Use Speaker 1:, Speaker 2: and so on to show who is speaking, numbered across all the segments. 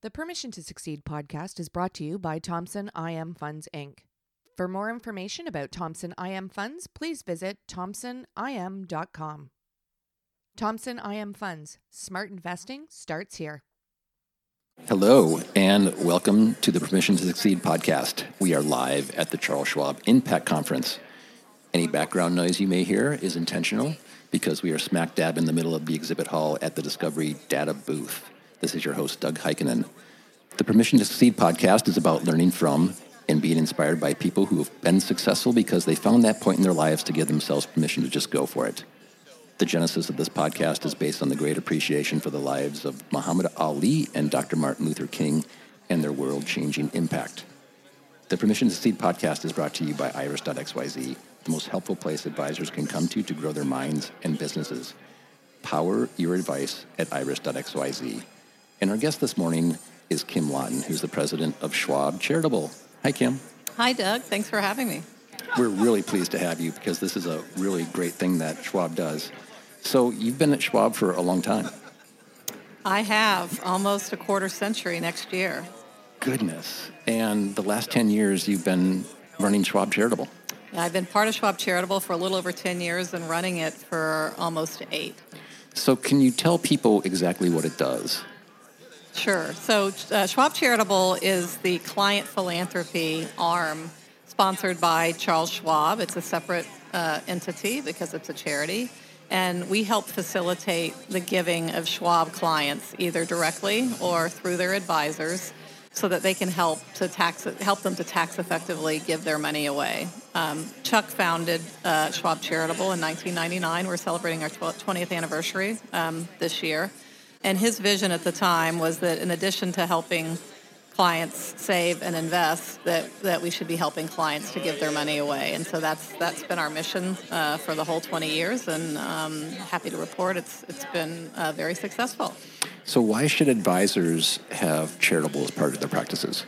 Speaker 1: The Permission to Succeed podcast is brought to you by Thompson IM Funds, Inc. For more information about Thompson IM Funds, please visit thompsonim.com. Thompson IM Funds, smart investing starts here.
Speaker 2: Hello, and welcome to the Permission to Succeed podcast. We are live at the Charles Schwab Impact Conference. Any background noise you may hear is intentional because we are smack dab in the middle of the exhibit hall at the Discovery Data booth. This is your host, Doug Heikkinen. The Permission to Succeed podcast is about learning from and being inspired by people who have been successful because they found that point in their lives to give themselves permission to just go for it. The genesis of this podcast is based on the great appreciation for the lives of Muhammad Ali and Dr. Martin Luther King and their world changing impact. The Permission to Succeed podcast is brought to you by iris.xyz, the most helpful place advisors can come to to grow their minds and businesses. Power your advice at iris.xyz. And our guest this morning is Kim Laughton, who's the president of Schwab Charitable. Hi, Kim.
Speaker 3: Hi, Doug. Thanks for having me.
Speaker 2: We're really pleased to have you because this is a really great thing that Schwab does. So, you've been at Schwab for a long time.
Speaker 3: I have almost a quarter century next year.
Speaker 2: Goodness. And the last 10 years, you've been running Schwab Charitable.
Speaker 3: Yeah, I've been part of Schwab Charitable for a little over 10 years and running it for almost eight.
Speaker 2: So, can you tell people exactly what it does?
Speaker 3: Sure. So uh, Schwab Charitable is the client philanthropy arm sponsored by Charles Schwab. It's a separate uh, entity because it's a charity. And we help facilitate the giving of Schwab clients either directly or through their advisors so that they can help to tax help them to tax effectively give their money away. Um, Chuck founded uh, Schwab Charitable in 1999. We're celebrating our 20th anniversary um, this year. And his vision at the time was that in addition to helping clients save and invest, that, that we should be helping clients to give their money away. And so that's that's been our mission uh, for the whole 20 years, and um, happy to report it's it's been uh, very successful.
Speaker 2: So why should advisors have charitable as part of their practices?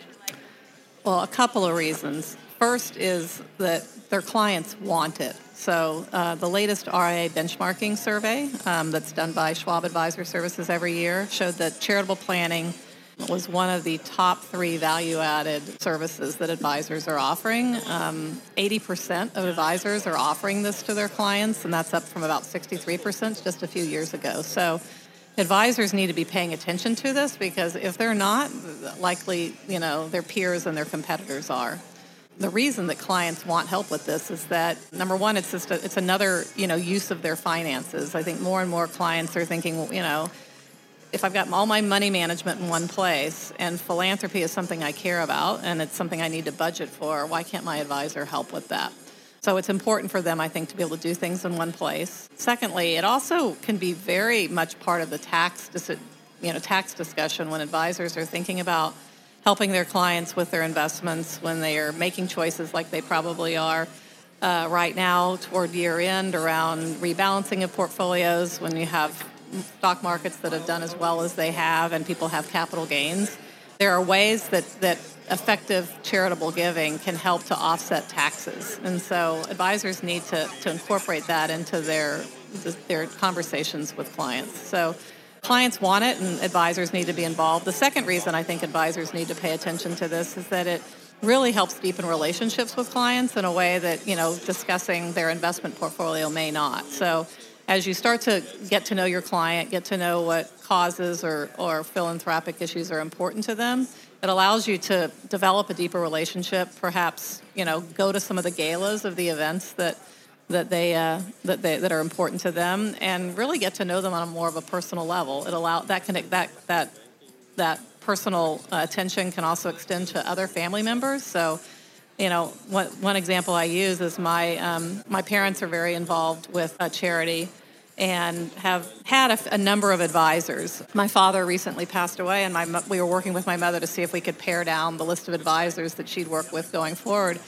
Speaker 3: Well, a couple of reasons. First is that their clients want it. So uh, the latest RIA benchmarking survey um, that's done by Schwab Advisor Services every year showed that charitable planning was one of the top three value-added services that advisors are offering. Um, 80% of advisors are offering this to their clients, and that's up from about 63% just a few years ago. So advisors need to be paying attention to this because if they're not, likely, you know, their peers and their competitors are the reason that clients want help with this is that number one, it's just a, it's another you know use of their finances. I think more and more clients are thinking, you know, if I've got all my money management in one place and philanthropy is something I care about and it's something I need to budget for, why can't my advisor help with that? So it's important for them, I think, to be able to do things in one place. Secondly, it also can be very much part of the tax, you know, tax discussion when advisors are thinking about helping their clients with their investments when they are making choices like they probably are uh, right now toward year end around rebalancing of portfolios when you have stock markets that have done as well as they have and people have capital gains. There are ways that, that effective charitable giving can help to offset taxes. And so advisors need to, to incorporate that into their, their conversations with clients. So clients want it and advisors need to be involved. The second reason I think advisors need to pay attention to this is that it really helps deepen relationships with clients in a way that, you know, discussing their investment portfolio may not. So as you start to get to know your client, get to know what causes or, or philanthropic issues are important to them, it allows you to develop a deeper relationship, perhaps, you know, go to some of the galas of the events that that they uh, that they that are important to them, and really get to know them on a more of a personal level. It allow that can that that that personal uh, attention can also extend to other family members. So, you know, one, one example I use is my um, my parents are very involved with a charity and have had a, a, number of advisors. My father recently passed away, and my, we were working with my mother to see if we could pare down the list of advisors that she'd work with going forward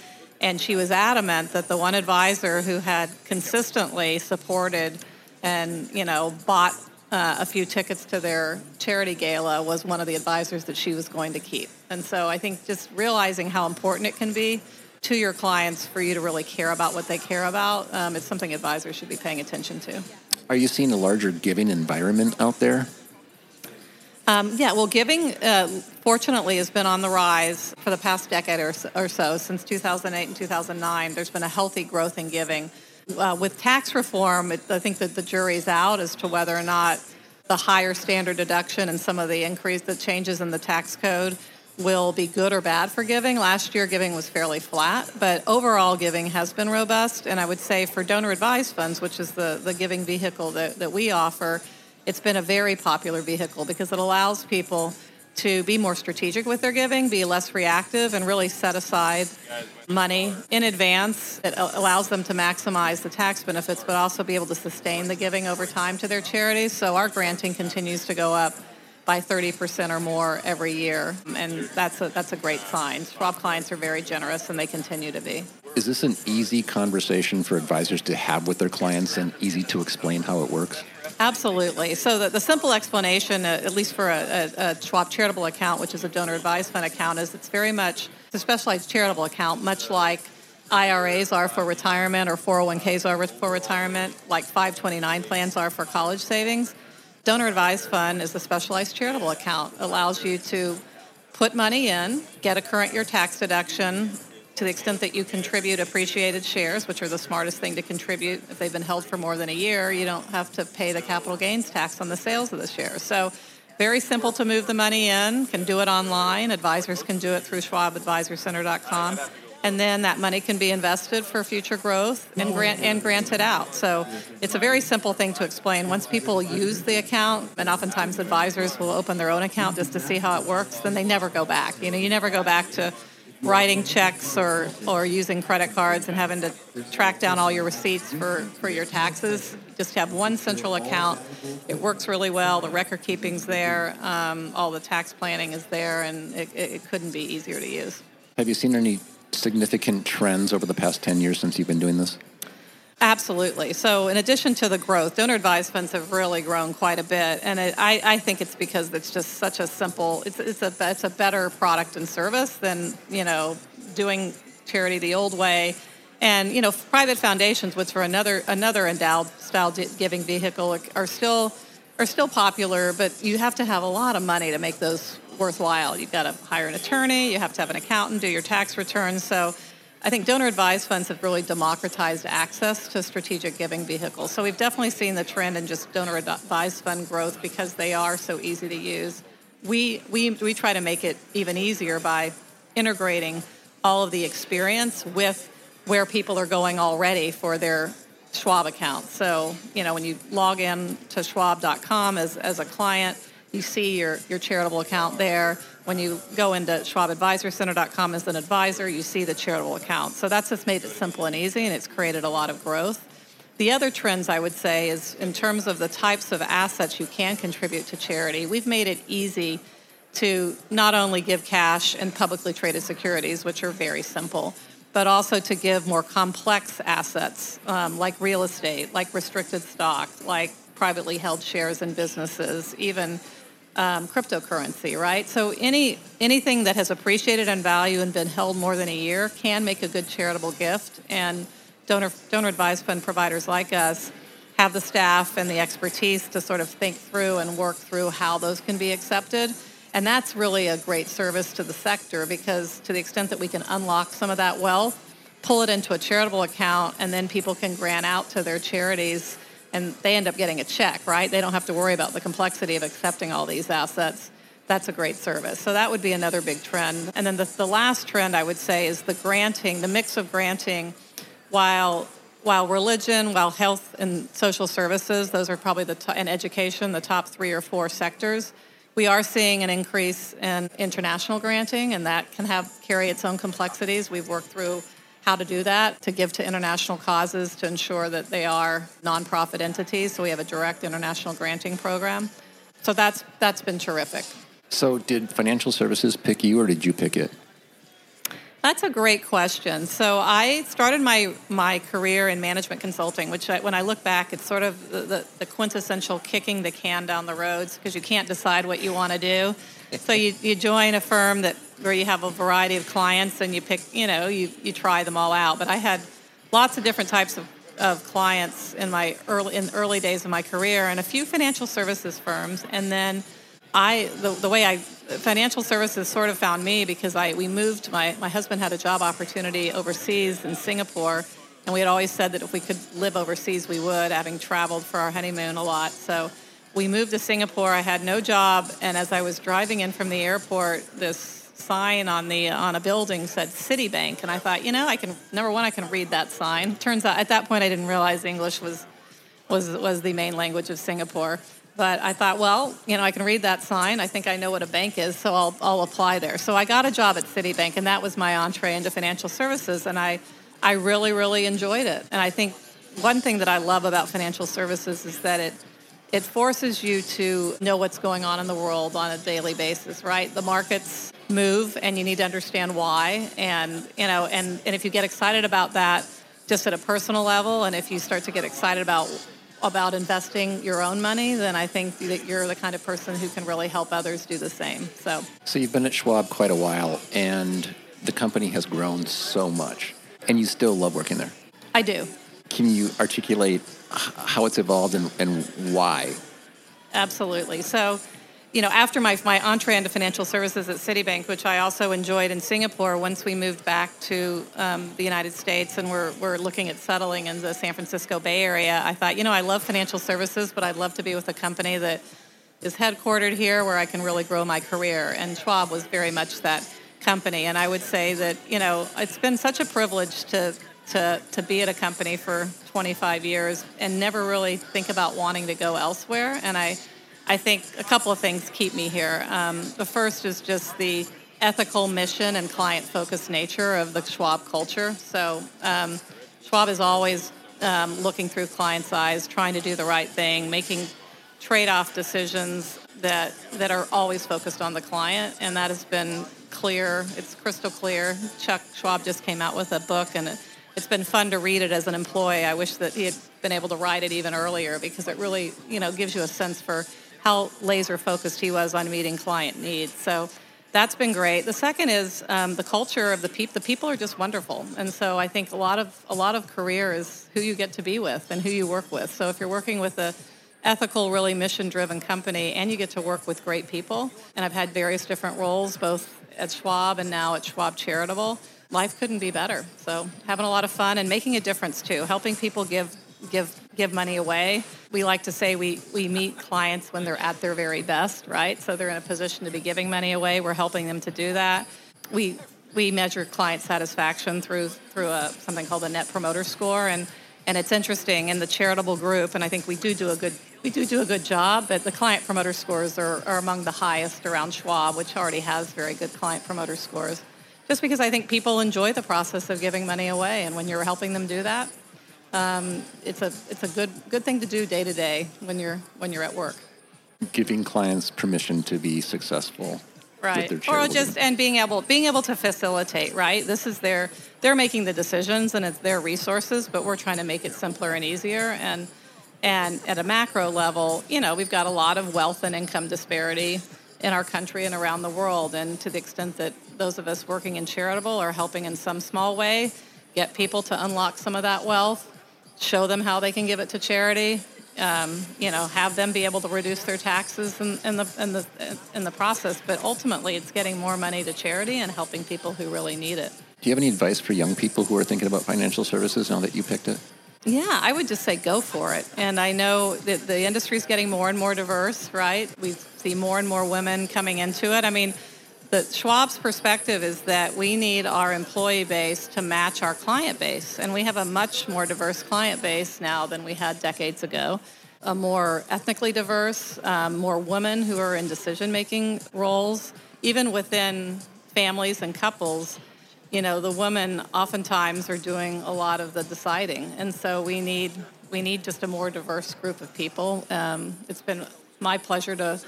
Speaker 3: and she was adamant that the one advisor who had consistently supported and you know bought uh, a few tickets to their charity gala was one of the advisors that she was going to keep. And so I think just realizing how important it can be to your clients for you to really care about what they care about, um, it's something advisors should be paying attention to.
Speaker 2: Are you seeing a larger giving environment out there?
Speaker 3: Um, yeah, well, giving uh, fortunately has been on the rise for the past decade or so, or so, Since 2008 and 2009, there's been a healthy growth in giving. Uh, with tax reform, it, I think that the jury's out as to whether or not the higher standard deduction and some of the increase, the changes in the tax code will be good or bad for giving. Last year, giving was fairly flat, but overall, giving has been robust. And I would say for donor advised funds, which is the, the giving vehicle that, that we offer, it's been a very popular vehicle because it allows people to be more strategic with their giving, be less reactive, and really set aside money in advance. It allows them to maximize the tax benefits, but also be able to sustain the giving over time to their charities. So our granting continues to go up by 30% or more every year, and that's a, that's a great sign. Schwab clients are very generous, and they continue to be.
Speaker 2: Is this an easy conversation for advisors to have with their clients and easy to explain how it works?
Speaker 3: Absolutely. So the, the simple explanation, uh, at least for a, a, a, Schwab charitable account, which is a donor advised fund account, is it's very much a specialized charitable account, much like IRAs are for retirement or 401ks are for retirement, like 529 plans are for college savings. Donor advised fund is a specialized charitable account. allows you to put money in, get a current year tax deduction, to the extent that you contribute appreciated shares, which are the smartest thing to contribute, if they've been held for more than a year, you don't have to pay the capital gains tax on the sales of the shares. So, very simple to move the money in, can do it online. Advisors can do it through schwabadvisorcenter.com. And then that money can be invested for future growth and grant and granted out. So it's a very simple thing to explain. Once people use the account, and oftentimes advisors will open their own account just to see how it works, then they never go back. You know, you never go back to writing checks or, or using credit cards and having to track down all your receipts for, for your taxes. Just have one central account. It works really well. The record keeping's there. Um, all the tax planning is there, and it, it couldn't be easier to use.
Speaker 2: Have you seen any significant trends over the past 10 years since you've been doing this?
Speaker 3: Absolutely. So, in addition to the growth, donor advised funds have really grown quite a bit, and it, I, I, think it's because it's just such a simple. It's, it's a it's a better product and service than you know doing charity the old way, and you know private foundations, which are another another endowed style giving vehicle, are still are still popular, but you have to have a lot of money to make those worthwhile. You've got to hire an attorney, you have to have an accountant, do your tax returns, so I think donor advised funds have really democratized access to strategic giving vehicles. So we've definitely seen the trend in just donor advised fund growth because they are so easy to use. We, we, we try to make it even easier by integrating all of the experience with where people are going already for their Schwab account. So, you know, when you log in to schwab.com as, as a client, you see your, your charitable account there. When you go into schwabadvisorcenter.com as an advisor, you see the charitable account. So that's just made it simple and easy, and it's created a lot of growth. The other trends I would say is in terms of the types of assets you can contribute to charity, we've made it easy to not only give cash and publicly traded securities, which are very simple, but also to give more complex assets um, like real estate, like restricted stock, like privately held shares in businesses, even um, cryptocurrency, right? So any anything that has appreciated in value and been held more than a year can make a good charitable gift. And donor donor advised fund providers like us have the staff and the expertise to sort of think through and work through how those can be accepted. And that's really a great service to the sector because to the extent that we can unlock some of that wealth, pull it into a charitable account, and then people can grant out to their charities and they end up getting a check, right? They don't have to worry about the complexity of accepting all these assets. That's a great service. So that would be another big trend. And then the, the last trend I would say is the granting, the mix of granting, while while religion, while health and social services, those are probably the and education, the top three or four sectors. We are seeing an increase in international granting, and that can have carry its own complexities. We've worked through how to do that, to give to international causes to ensure that they are nonprofit entities. So we have a direct international granting program. So that's that's been terrific.
Speaker 2: So did financial services pick you or did you pick it?
Speaker 3: That's a great question. So I started my my career in management consulting, which I, when I look back, it's sort of the, the, the quintessential kicking the can down the roads because you can't decide what you want to do. so you, you join a firm that where you have a variety of clients and you pick, you know, you, you try them all out. But I had lots of different types of, of clients in my early in early days of my career and a few financial services firms and then I the, the way I financial services sort of found me because I we moved my my husband had a job opportunity overseas in Singapore and we had always said that if we could live overseas we would having traveled for our honeymoon a lot. So we moved to Singapore. I had no job and as I was driving in from the airport this sign on the on a building said Citibank and I thought you know I can number one I can read that sign. Turns out at that point I didn't realize English was was was the main language of Singapore but I thought, well, you know, I can read that sign. I think I know what a bank is, so I'll, I'll apply there. So I got a job at Citibank, and that was my entree into financial services, and I, I really, really enjoyed it. And I think one thing that I love about financial services is that it, it forces you to know what's going on in the world on a daily basis, right? The markets move, and you need to understand why. And you know, and, and if you get excited about that, just at a personal level, and if you start to get excited about about investing your own money, then I think that you're the kind of person who can really help others do the same. So,
Speaker 2: so you've been at Schwab quite a while, and the company has grown so much, and you still love working there.
Speaker 3: I do.
Speaker 2: Can you articulate how it's evolved and, and why?
Speaker 3: Absolutely. So, you know, after my, my entree into financial services at Citibank, which I also enjoyed in Singapore, once we moved back to um, the United States and we're, we're looking at settling in the San Francisco Bay Area, I thought, you know, I love financial services, but I'd love to be with a company that is headquartered here where I can really grow my career. And Schwab was very much that company. And I would say that, you know, it's been such a privilege to, to, to be at a company for 25 years and never really think about wanting to go elsewhere. And I, I think a couple of things keep me here. Um, the first is just the ethical mission and client focused nature of the Schwab culture. So, um, Schwab is always um, looking through clients' eyes, trying to do the right thing, making trade off decisions that, that are always focused on the client, and that has been clear. It's crystal clear. Chuck Schwab just came out with a book, and it, it's been fun to read it as an employee. I wish that he had been able to write it even earlier because it really, you know, gives you a sense for how laser focused he was on meeting client needs. So that's been great. The second is um, the culture of the people. The people are just wonderful, and so I think a lot of a lot of career is who you get to be with and who you work with. So if you're working with a ethical, really mission-driven company, and you get to work with great people, and I've had various different roles, both at Schwab and now at Schwab Charitable. Life couldn't be better. So having a lot of fun and making a difference too, helping people give give give money away. We like to say we, we meet clients when they're at their very best, right? So they're in a position to be giving money away. We're helping them to do that. We we measure client satisfaction through through a, something called a net promoter score and and it's interesting in the charitable group and I think we do do a good we do do a good job but the client promoter scores are, are among the highest around Schwab which already has very good client promoter scores just because I think people enjoy the process of giving money away and when you're helping them do that um, it's a it's a good good thing to do day to day when you're when you're at work.
Speaker 2: Giving clients permission to be successful.
Speaker 3: Right. Or just and being able being able to facilitate, right? This is their they're making the decisions and it's their resources, but we're trying to make it simpler and easier and and at a macro level, you know, we've got a lot of wealth and income disparity in our country and around the world. And to the extent that those of us working in charitable are helping in some small way get people to unlock some of that wealth, show them how they can give it to charity. Um, you know, have them be able to reduce their taxes in, in, the in the in the process. But ultimately, it's getting more money to charity and helping people who really need it.
Speaker 2: Do you have any advice for young people who are thinking about financial services now that you picked it?
Speaker 3: Yeah, I would just say go for it. And I know that the industry is getting more and more diverse, right? We see more and more women coming into it. I mean, the Schwab's perspective is that we need our employee base to match our client base, and we have a much more diverse client base now than we had decades ago. A more ethnically diverse, um, more women who are in decision-making roles, even within families and couples. You know, the women oftentimes are doing a lot of the deciding, and so we need we need just a more diverse group of people. Um, it's been my pleasure to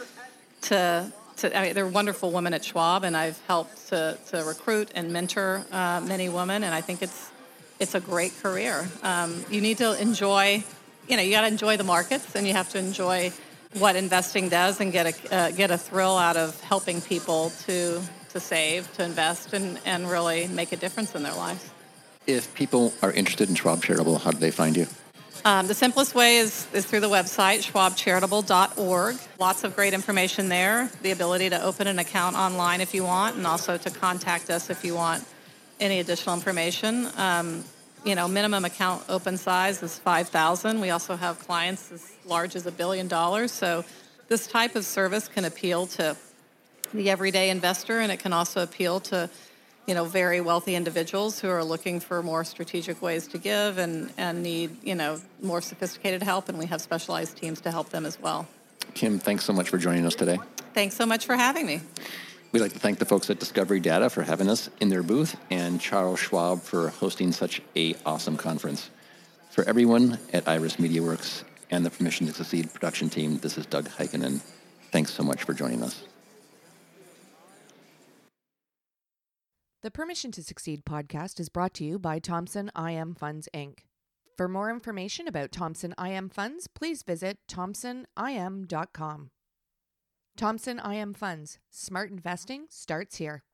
Speaker 3: to to, I mean, they're wonderful women at Schwab, and I've helped to, to recruit and mentor uh, many women, and I think it's it's a great career. Um, you need to enjoy, you know, you got to enjoy the markets, and you have to enjoy what investing does, and get a uh, get a thrill out of helping people to to save, to invest, and and really make a difference in their lives.
Speaker 2: If people are interested in Schwab Charitable, how do they find you?
Speaker 3: Um, the simplest way is, is through the website, schwabcharitable.org. Lots of great information there. The ability to open an account online if you want, and also to contact us if you want any additional information. Um, you know, minimum account open size is 5,000. We also have clients as large as a billion dollars. So this type of service can appeal to the everyday investor, and it can also appeal to you know, very wealthy individuals who are looking for more strategic ways to give and, and need, you know, more sophisticated help, and we have specialized teams to help them as well.
Speaker 2: Kim, thanks so much for joining us today.
Speaker 3: Thanks so much for having me.
Speaker 2: We'd like to thank the folks at Discovery Data for having us in their booth and Charles Schwab for hosting such a awesome conference. For everyone at Iris Media Works and the Permission to Succeed production team, this is Doug Heikkinen. Thanks so much for joining us.
Speaker 1: The Permission to Succeed podcast is brought to you by Thompson IM Funds, Inc. For more information about Thompson IM Funds, please visit thompsonim.com. Thompson IM Funds, smart investing starts here.